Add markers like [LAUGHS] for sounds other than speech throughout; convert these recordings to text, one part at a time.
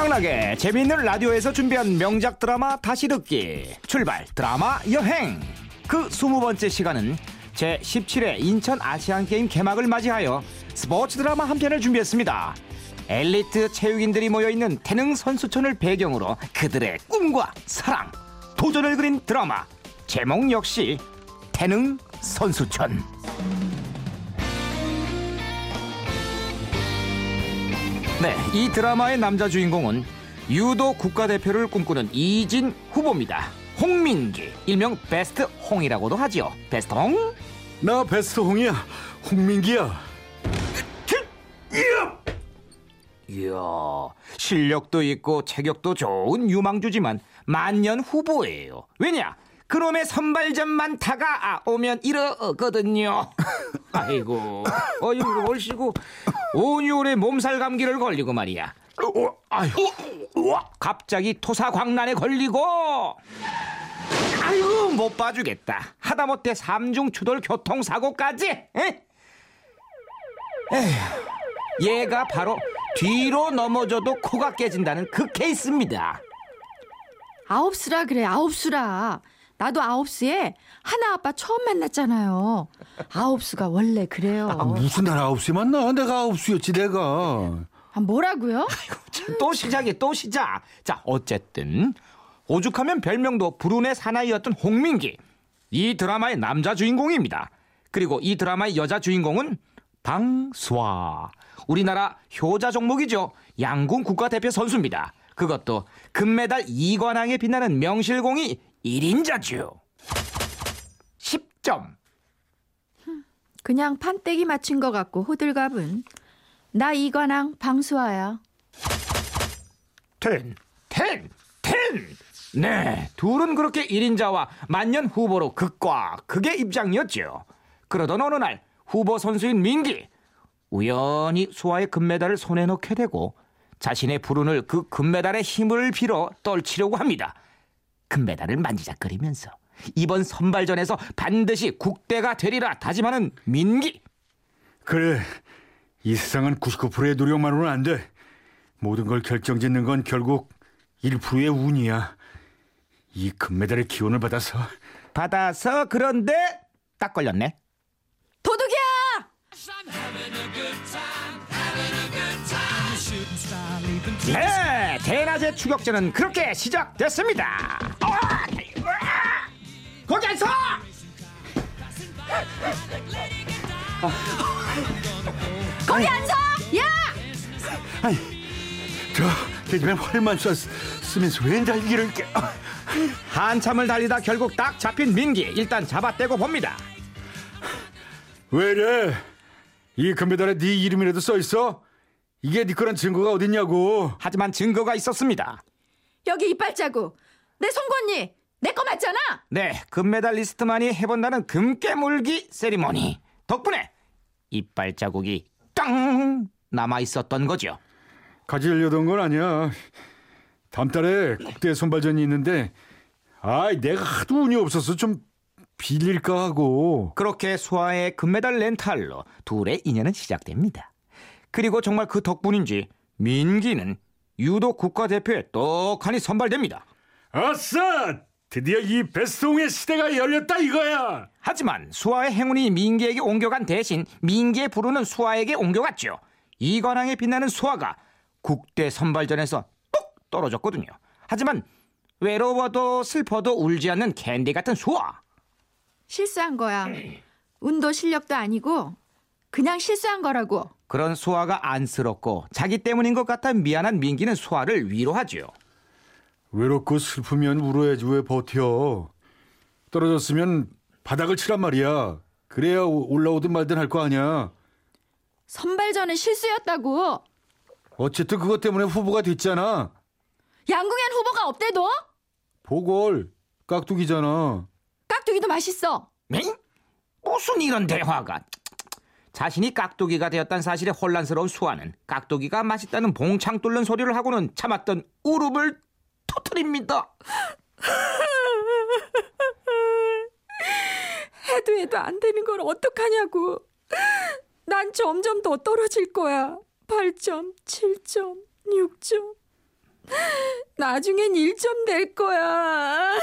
다양하게 재미있는 라디오에서 준비한 명작 드라마 다시 듣기. 출발 드라마 여행. 그 20번째 시간은 제17회 인천 아시안게임 개막을 맞이하여 스포츠 드라마 한 편을 준비했습니다. 엘리트 체육인들이 모여있는 태능 선수촌을 배경으로 그들의 꿈과 사랑 도전을 그린 드라마 제목 역시 태능 선수촌 네, 이 드라마의 남자 주인공은 유도 국가대표를 꿈꾸는 이진 후보입니다. 홍민기, 일명 베스트 홍이라고도 하지요. 베스트 홍? 나 베스트 홍이야 홍민기야 이야, 실력도 있고 체격도 좋은 유망주지만 만년 후보예요. 왜냐? 그놈의 선발전만 다가 아, 오면 이러거든요. [LAUGHS] 아이고, 어이구, 얼씨구 온유울에 몸살 감기를 걸리고 말이야. 어, 아유, 갑자기 토사광난에 걸리고 아이고 못 봐주겠다. 하다못해 삼중 추돌 교통사고까지. 에? 에휴, 얘가 바로 뒤로 넘어져도 코가 깨진다는 그 케이스입니다. 아홉 수라 그래 아홉 수라 나도 아홉수에 하나 아빠 처음 만났잖아요 아홉수가 원래 그래요 아, 무슨 날 아홉 시 만나 내가 아홉 시였지 내가 아, 뭐라고요? 또 시작이 또 시작. 자, 어쨌든 오죽하면 별명도 불운의 사나이였던 홍민기. 이 드라마의 남자 주인공입니다. 그리고 이 드라마의 여자 주인공은 방수아. 우리나라 효자 종목이죠. 양궁 국가대표 선수입니다. 그것도 금메달 2관왕에 빛나는 명실공히 1인자죠. 10점. 그냥 판때기 맞춘 것 같고 호들갑은 나 이관왕 방수아야 텐, 텐, 텐. 네, 둘은 그렇게 1인자와 만년 후보로 극과 극의 입장이었죠. 그러던 어느 날 후보 선수인 민기 우연히 수아의 금메달을 손에 넣게 되고 자신의 불운을 그 금메달의 힘을 빌어 떨치려고 합니다. 금메달을 만지작거리면서 이번 선발전에서 반드시 국대가 되리라 다짐하는 민기. 그래 이 세상은 99%의 노력만으로는 안 돼 모든 걸 결정짓는 건 결국 1%의 운이야 이 금메달의 기운을 받아서 받아서 그런데 딱 걸렸네. 도둑이야 네, 대낮의 추격전은 그렇게 시작됐습니다. 아, 거기 안 서! 거기 앉아 야 아니 저 계집애 활만 쐈으면서 왜 날기를 이렇게 한참을 달리다 결국 딱 잡힌 민기 일단 잡아떼고 봅니다. 왜래 이 금메달에 네 이름이라도 써 있어? 이게 네 거란 증거가 어딨냐고 하지만 증거가 있었습니다. 여기 이빨 자국 내 송곳니 내 거 맞잖아 네, 금메달리스트만이 해본다는 금깨물기 세리머니 덕분에 이빨 자국이 땅 남아 있었던 거죠. 가지려던 건 아니야. 다음 달에 국대 선발전이 있는데, 아이, 내가 하도 운이 없어서 좀 빌릴까 하고. 그렇게 수아의 금메달 렌탈로 둘의 인연은 시작됩니다. 그리고 정말 그 덕분인지 민기는 유도 국가대표에 떡하니 선발됩니다. 아싸! 드디어 이 베스트홍의 시대가 열렸다 이거야! 하지만 수아의 행운이 민기에게 옮겨간 대신 민기의 부르는 수아에게 옮겨갔죠. 이관왕에 빛나는 수아가 국대 선발전에서 뚝 떨어졌거든요. 하지만 외로워도 슬퍼도 울지 않는 캔디 같은 수아. 실수한 거야 운도 실력도 아니고 그냥 실수한 거라고 그런 수아가 안쓰럽고 자기 때문인 것 같아 미안한 민기는 수아를 위로하죠. 외롭고 슬프면 울어야지 왜 버텨. 떨어졌으면 바닥을 치란 말이야. 그래야 오- 올라오든 말든 할 거 아니야. 선발전은 실수였다고 어쨌든 그것 때문에 후보가 됐잖아. 양궁엔 후보가 없대도 보궐, 깍두기잖아. 깍두기도 맛있어 엥? 무슨 이런 대화가? 자신이 깍두기가 되었다는 사실에 혼란스러운 수아는 깍두기가 맛있다는 봉창 뚫는 소리를 하고는 참았던 울음을 터뜨립니다. [LAUGHS] 해도 해도 안 되는 걸 어떡하냐고. 난 점점 더 떨어질 거야. 8점, 7점, 6점. 나중엔 일좀될 거야.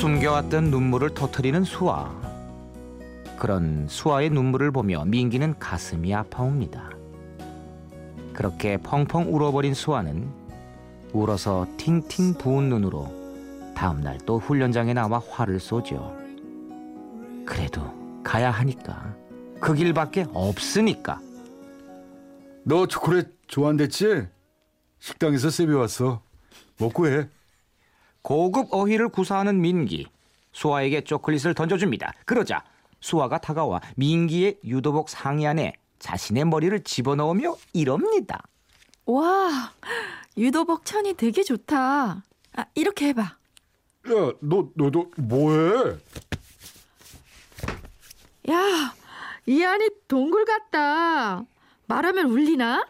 숨겨왔던 눈물을 터트리는 수아. 그런 수아의 눈물을 보며 민기는 가슴이 아파옵니다. 그렇게 펑펑 울어버린 수아는 울어서 팅팅 부은 눈으로 다음날 또 훈련장에 나와 화를 쏘죠. 그래도 가야 하니까 그 길밖에 없으니까 너 초콜릿 좋아한댔지? 식당에서 세배 왔어. 먹고 해. 고급 어휘를 구사하는 민기 수아에게 초콜릿을 던져줍니다. 그러자 수아가 다가와 민기의 유도복 상의 안에 자신의 머리를 집어넣으며 이럽니다. 와, 유도복 천이 되게 좋다. 아, 이렇게 해봐. 야, 너 너도 뭐해? 야, 이 안이 동굴 같다. 말하면 울리나?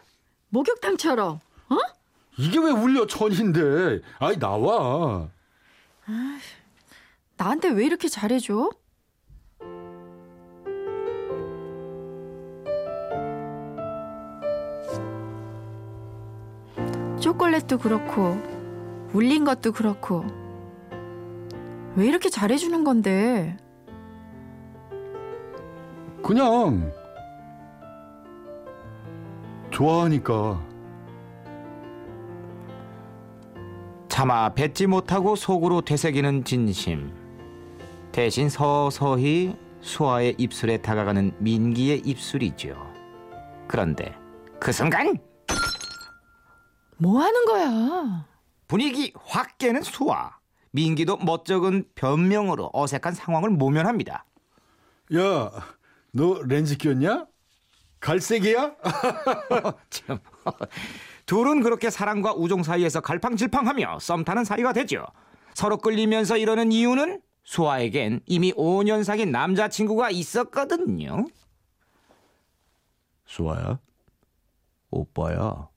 목욕탕처럼. 어? 이게 왜 울려 천인데? 아이 나와. 나한테 왜 이렇게 잘해줘? 초콜릿도 그렇고 울린 것도 그렇고 왜 이렇게 잘해주는 건데? 그냥 좋아하니까. 차마 뱉지 못하고 속으로 되새기는 진심. 대신 서서히 수아의 입술에 다가가는 민기의 입술이죠. 그런데 그 순간 뭐 하는 거야? 분위기 확 깨는 수아. 민기도 멋쩍은 변명으로 어색한 상황을 모면합니다. 야, 너 렌즈 꼈냐? 갈색이야? [LAUGHS] 참. 둘은 그렇게 사랑과 우정 사이에서 갈팡질팡하며 썸 타는 사이가 되죠. 서로 끌리면서 이러는 이유는 수아에겐 이미 5년 사귄 남자친구가 있었거든요. 수아야? 오빠야.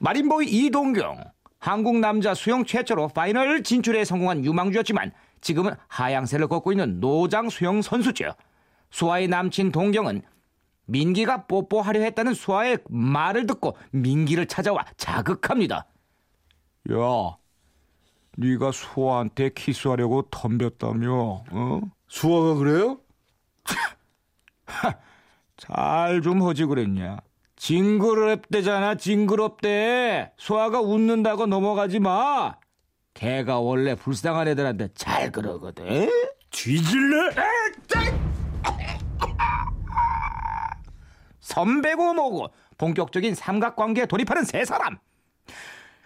마린보이 이동경. 한국 남자 수영 최초로 final 진출에 성공한 유망주였지만 지금은 하향세를 걷고 있는 노장 수영 선수죠. 수아의 남친 동경은 민기가 뽀뽀하려 했다는 수아의 말을 듣고 민기를 찾아와 자극합니다. 야, 네가 수아한테 키스하려고 덤볐다며? 어? 수아가 그래요? [LAUGHS] 잘좀 하지 그랬냐? 징그럽대잖아, 징그럽대. 수아가 웃는다고 넘어가지 마. 걔가 원래 불쌍한 애들한테 잘 그러거든. 뒤질래? 선배고 뭐고 본격적인 삼각관계에 돌입하는 세 사람.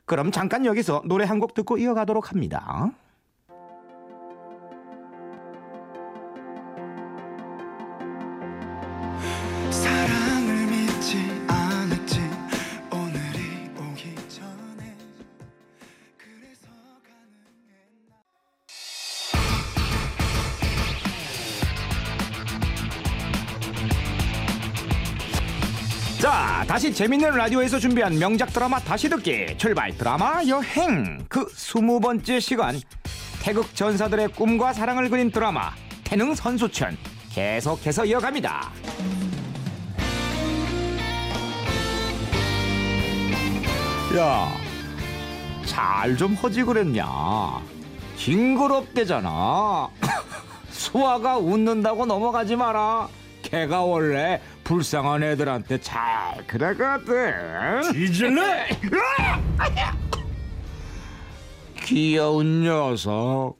그럼 잠깐 여기서 노래 한 곡 듣고 이어가도록 합니다. 사랑을 믿지 다시 재밌는 라디오에서 준비한 명작 드라마 다시 듣기 출발 드라마 여행 그 스무 번째 시간 태극 전사들의 꿈과 사랑을 그린 드라마 태능 선수촌 계속해서 이어갑니다. 야, 잘좀 하지 그랬냐? 징그럽대잖아. [COUGHS] 수아가 웃는다고 넘어가지 마라. 걔가 원래 불쌍한 애들한테 잘 그러거든. 뒤질래? 귀여운 녀석.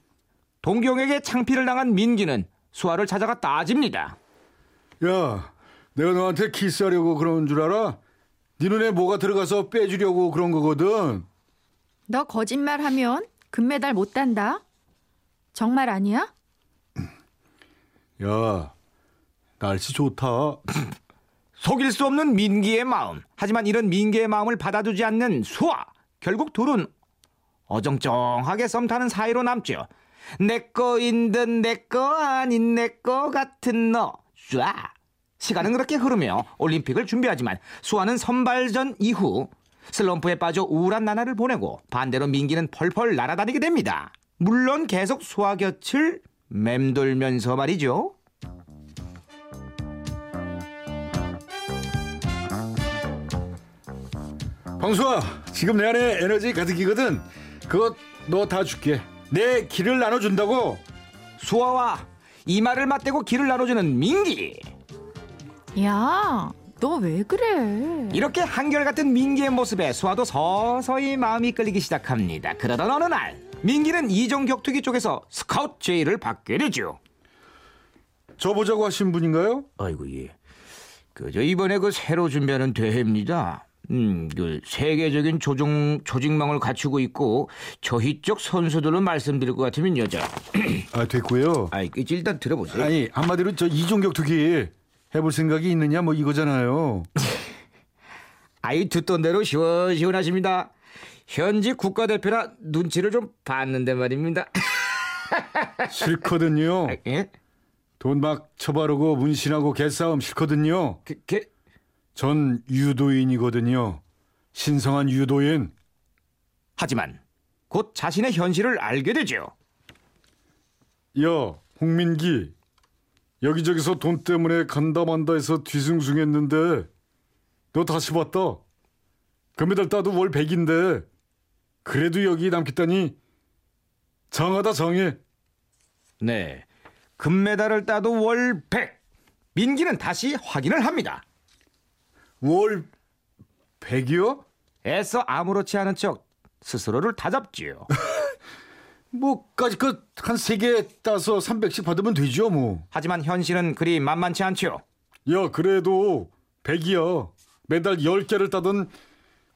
동경에게 창피를 당한 민기는 수아를 찾아가 따집니다. 야, 내가 너한테 키스하려고 그런 줄 알아? 네 눈에 뭐가 들어가서 빼주려고 그런 거거든. 너 거짓말하면 금메달 못 단다. 정말 아니야? 야, 날씨 좋다. [CLEARS THROAT] 속일 수 없는 민기의 마음. 하지만 이런 민기의 마음을 받아주지 않는 수아. 결국 둘은 어정쩡하게 썸 타는 사이로 남죠. 내 거인 듯 내 거 아닌 내 거 같은 너. 쏴. 시간은 그렇게 흐르며 올림픽을 준비하지만 수아는 선발전 이후 슬럼프에 빠져 우울한 나날을 보내고 반대로 민기는 펄펄 날아다니게 됩니다. 물론 계속 수아 곁을 맴돌면서 말이죠. 황수아 지금 내 안에 에너지 가득이거든 그거 너다 줄게 내 길을 나눠준다고 수아와 이마를 맞대고 길을 나눠주는 민기. 야, 너 왜 그래? 이렇게 한결같은 민기의 모습에 수아도 서서히 마음이 끌리기 시작합니다. 그러던 어느 날 민기는 이종 격투기 쪽에서 스카우트 제의를 받게 되죠. 저 보자고 하신 분인가요? 아이고 예. 그저 이번에 그 새로 준비하는 대회입니다. 음, 그 세계적인 조종 조직망을 갖추고 있고 저희 쪽 선수들로 말씀드릴 것 같으면 여자. 아 됐고요 아이 그 일단 들어보세요. 아니 한마디로 저 이종격 투기 해볼 생각이 있느냐 뭐 이거잖아요 [LAUGHS] 아이 듣던 대로 시원시원하십니다. 현지 국가대표라 눈치를 좀 봤는데 말입니다. [LAUGHS] 싫거든요 예? 돈막 처바르고 문신하고 개싸움 싫거든요 그, 그, 전 유도인이거든요 신성한 유도인 하지만 곧 자신의 현실을 알게 되죠. 야 홍민기 여기저기서 돈 때문에 간다 만다 해서 뒤숭숭했는데 너 다시 봤다 금메달 따도 월 100인데 그래도 여기 남겠다니 정하다 정해 네. 금메달을 따도 월 100. 민기는 다시 확인을 합니다. 월 100이요? 애써 아무렇지 않은 척 스스로를 다잡지요. [LAUGHS] 뭐까지 그 한 세 개 따서 300씩 받으면 되죠 뭐. 하지만 현실은 그리 만만치 않죠. 야 그래도 100이야. 매달 10개를 따든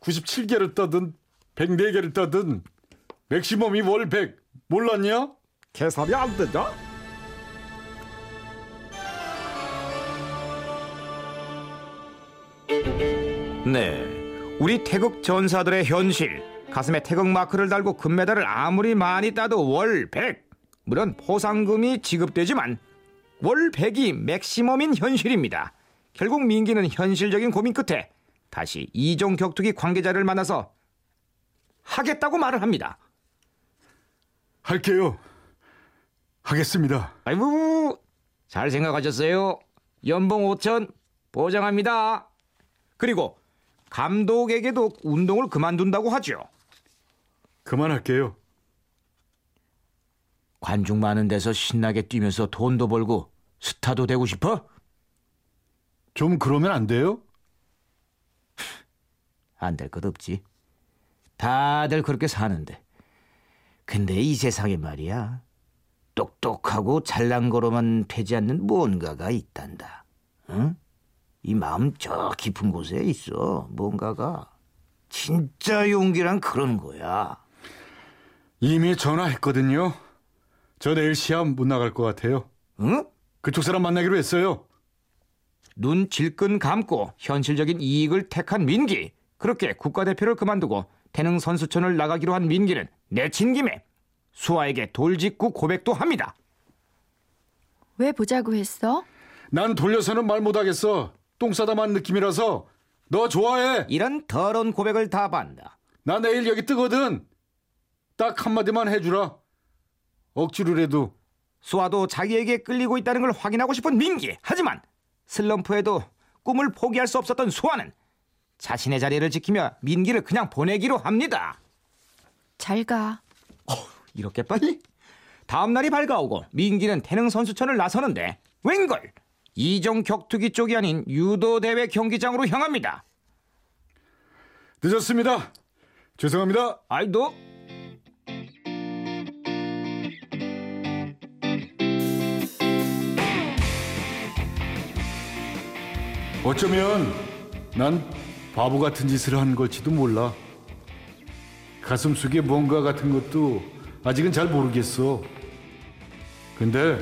97개를 따든 104개를 따든 maximum이 월 100. 몰랐냐? 계산이 안 되죠? 네. 우리 태극 전사들의 현실. 가슴에 태극 마크를 달고 금메달을 아무리 많이 따도 월 100. 물론 포상금이 지급되지만 월 100이 maximum인 현실입니다. 결국 민기는 현실적인 고민 끝에 다시 이종 격투기 관계자를 만나서 하겠다고 말을 합니다. 할게요. 하겠습니다. 아이고 잘 생각하셨어요. 연봉 5천 보장합니다. 그리고 감독에게도 운동을 그만둔다고 하죠. 그만할게요. 관중 많은 데서 신나게 뛰면서 돈도 벌고 스타도 되고 싶어? 좀 그러면 안 돼요? 안 될 것 없지. 다들 그렇게 사는데. 근데 이 세상에 말이야. 똑똑하고 잘난 거로만 되지 않는 뭔가가 있단다. 응? 이 마음 저 깊은 곳에 있어. 뭔가가. 진짜 용기란 그런 거야. 이미 전화했거든요. 저 내일 시합 못 나갈 것 같아요. 응? 그쪽 사람 만나기로 했어요. 눈 질끈 감고 현실적인 이익을 택한 민기. 그렇게 국가대표를 그만두고 태능 선수촌을 나가기로 한 민기는 내친 김에 수아에게 돌직구 고백도 합니다. 왜 보자고 했어? 난 돌려서는 말 못하겠어. 똥 싸다만 느낌이라서 너 좋아해. 이런 더러운 고백을 다 반다. 나 내일 여기 뜨거든. 딱 한마디만 해주라. 억지로라도. 수아도 자기에게 끌리고 있다는 걸 확인하고 싶은 민기. 하지만 슬럼프에도 꿈을 포기할 수 없었던 수아는 자신의 자리를 지키며 민기를 그냥 보내기로 합니다. 잘 가. 이렇게 빨리? 다음 날이 밝아오고 민기는 태능 선수촌을 나서는데 웬걸 이종 격투기 쪽이 아닌 유도 대회 경기장으로 향합니다. 늦었습니다. 죄송합니다. 아이도 어쩌면 난 바보 같은 짓을 한 걸지도 몰라. 가슴 속에 뭔가 같은 것도 아직은 잘 모르겠어. 근데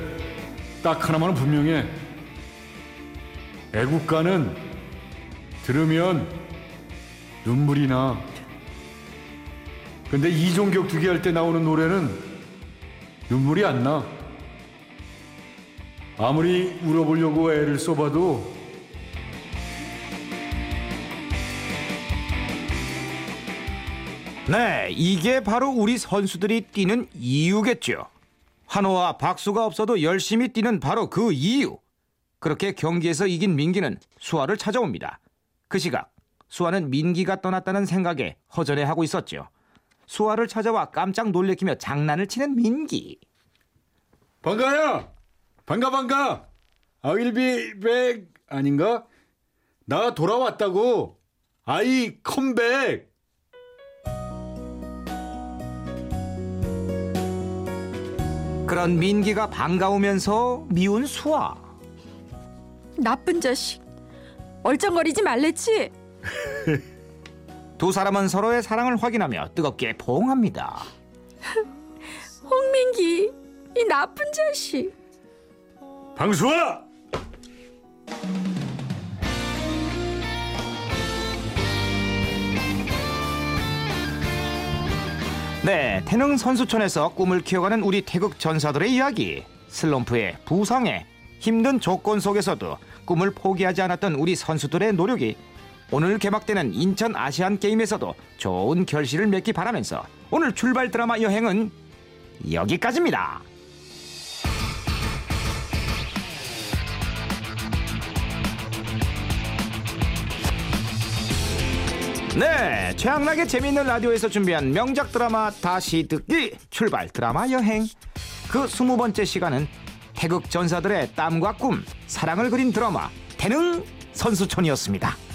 딱 하나만은 분명해. 애국가는 들으면 눈물이 나. 근데 이종격 두기 할 때 나오는 노래는 눈물이 안 나. 아무리 울어보려고 애를 써봐도 네, 이게 바로 우리 선수들이 뛰는 이유겠죠. 환호와 박수가 없어도 열심히 뛰는 바로 그 이유. 그렇게 경기에서 이긴 민기는 수아를 찾아옵니다. 그 시각 수아는 민기가 떠났다는 생각에 허전해하고 있었죠. 수아를 찾아와 깜짝 놀래키며 장난을 치는 민기. 반가야. 반가 반가. Back 아닌가? 나 돌아왔다고. Come back. 그런 민기가 반가우면서 미운 수아. 나쁜 자식. 얼쩡거리지 말랬지? 두 사람은 서로의 사랑을 확인하며 뜨겁게 포옹합니다. 홍민기, 이 나쁜 자식. 방수아. 네, 태능 선수촌에서 꿈을 키워가는 우리 태극 전사들의 이야기. 슬럼프에 부상에 힘든 조건 속에서도 꿈을 포기하지 않았던 우리 선수들의 노력이 오늘 개막되는 인천 아시안 게임에서도 좋은 결실을 맺기 바라면서 오늘 출발 드라마 여행은 여기까지입니다. 네, 최악나게 재미있는 라디오에서 준비한 명작 드라마 다시 듣기 출발 드라마 여행 그 스무 번째 시간은 태극 전사들의 땀과 꿈, 사랑을 그린 드라마 태능 선수촌이었습니다.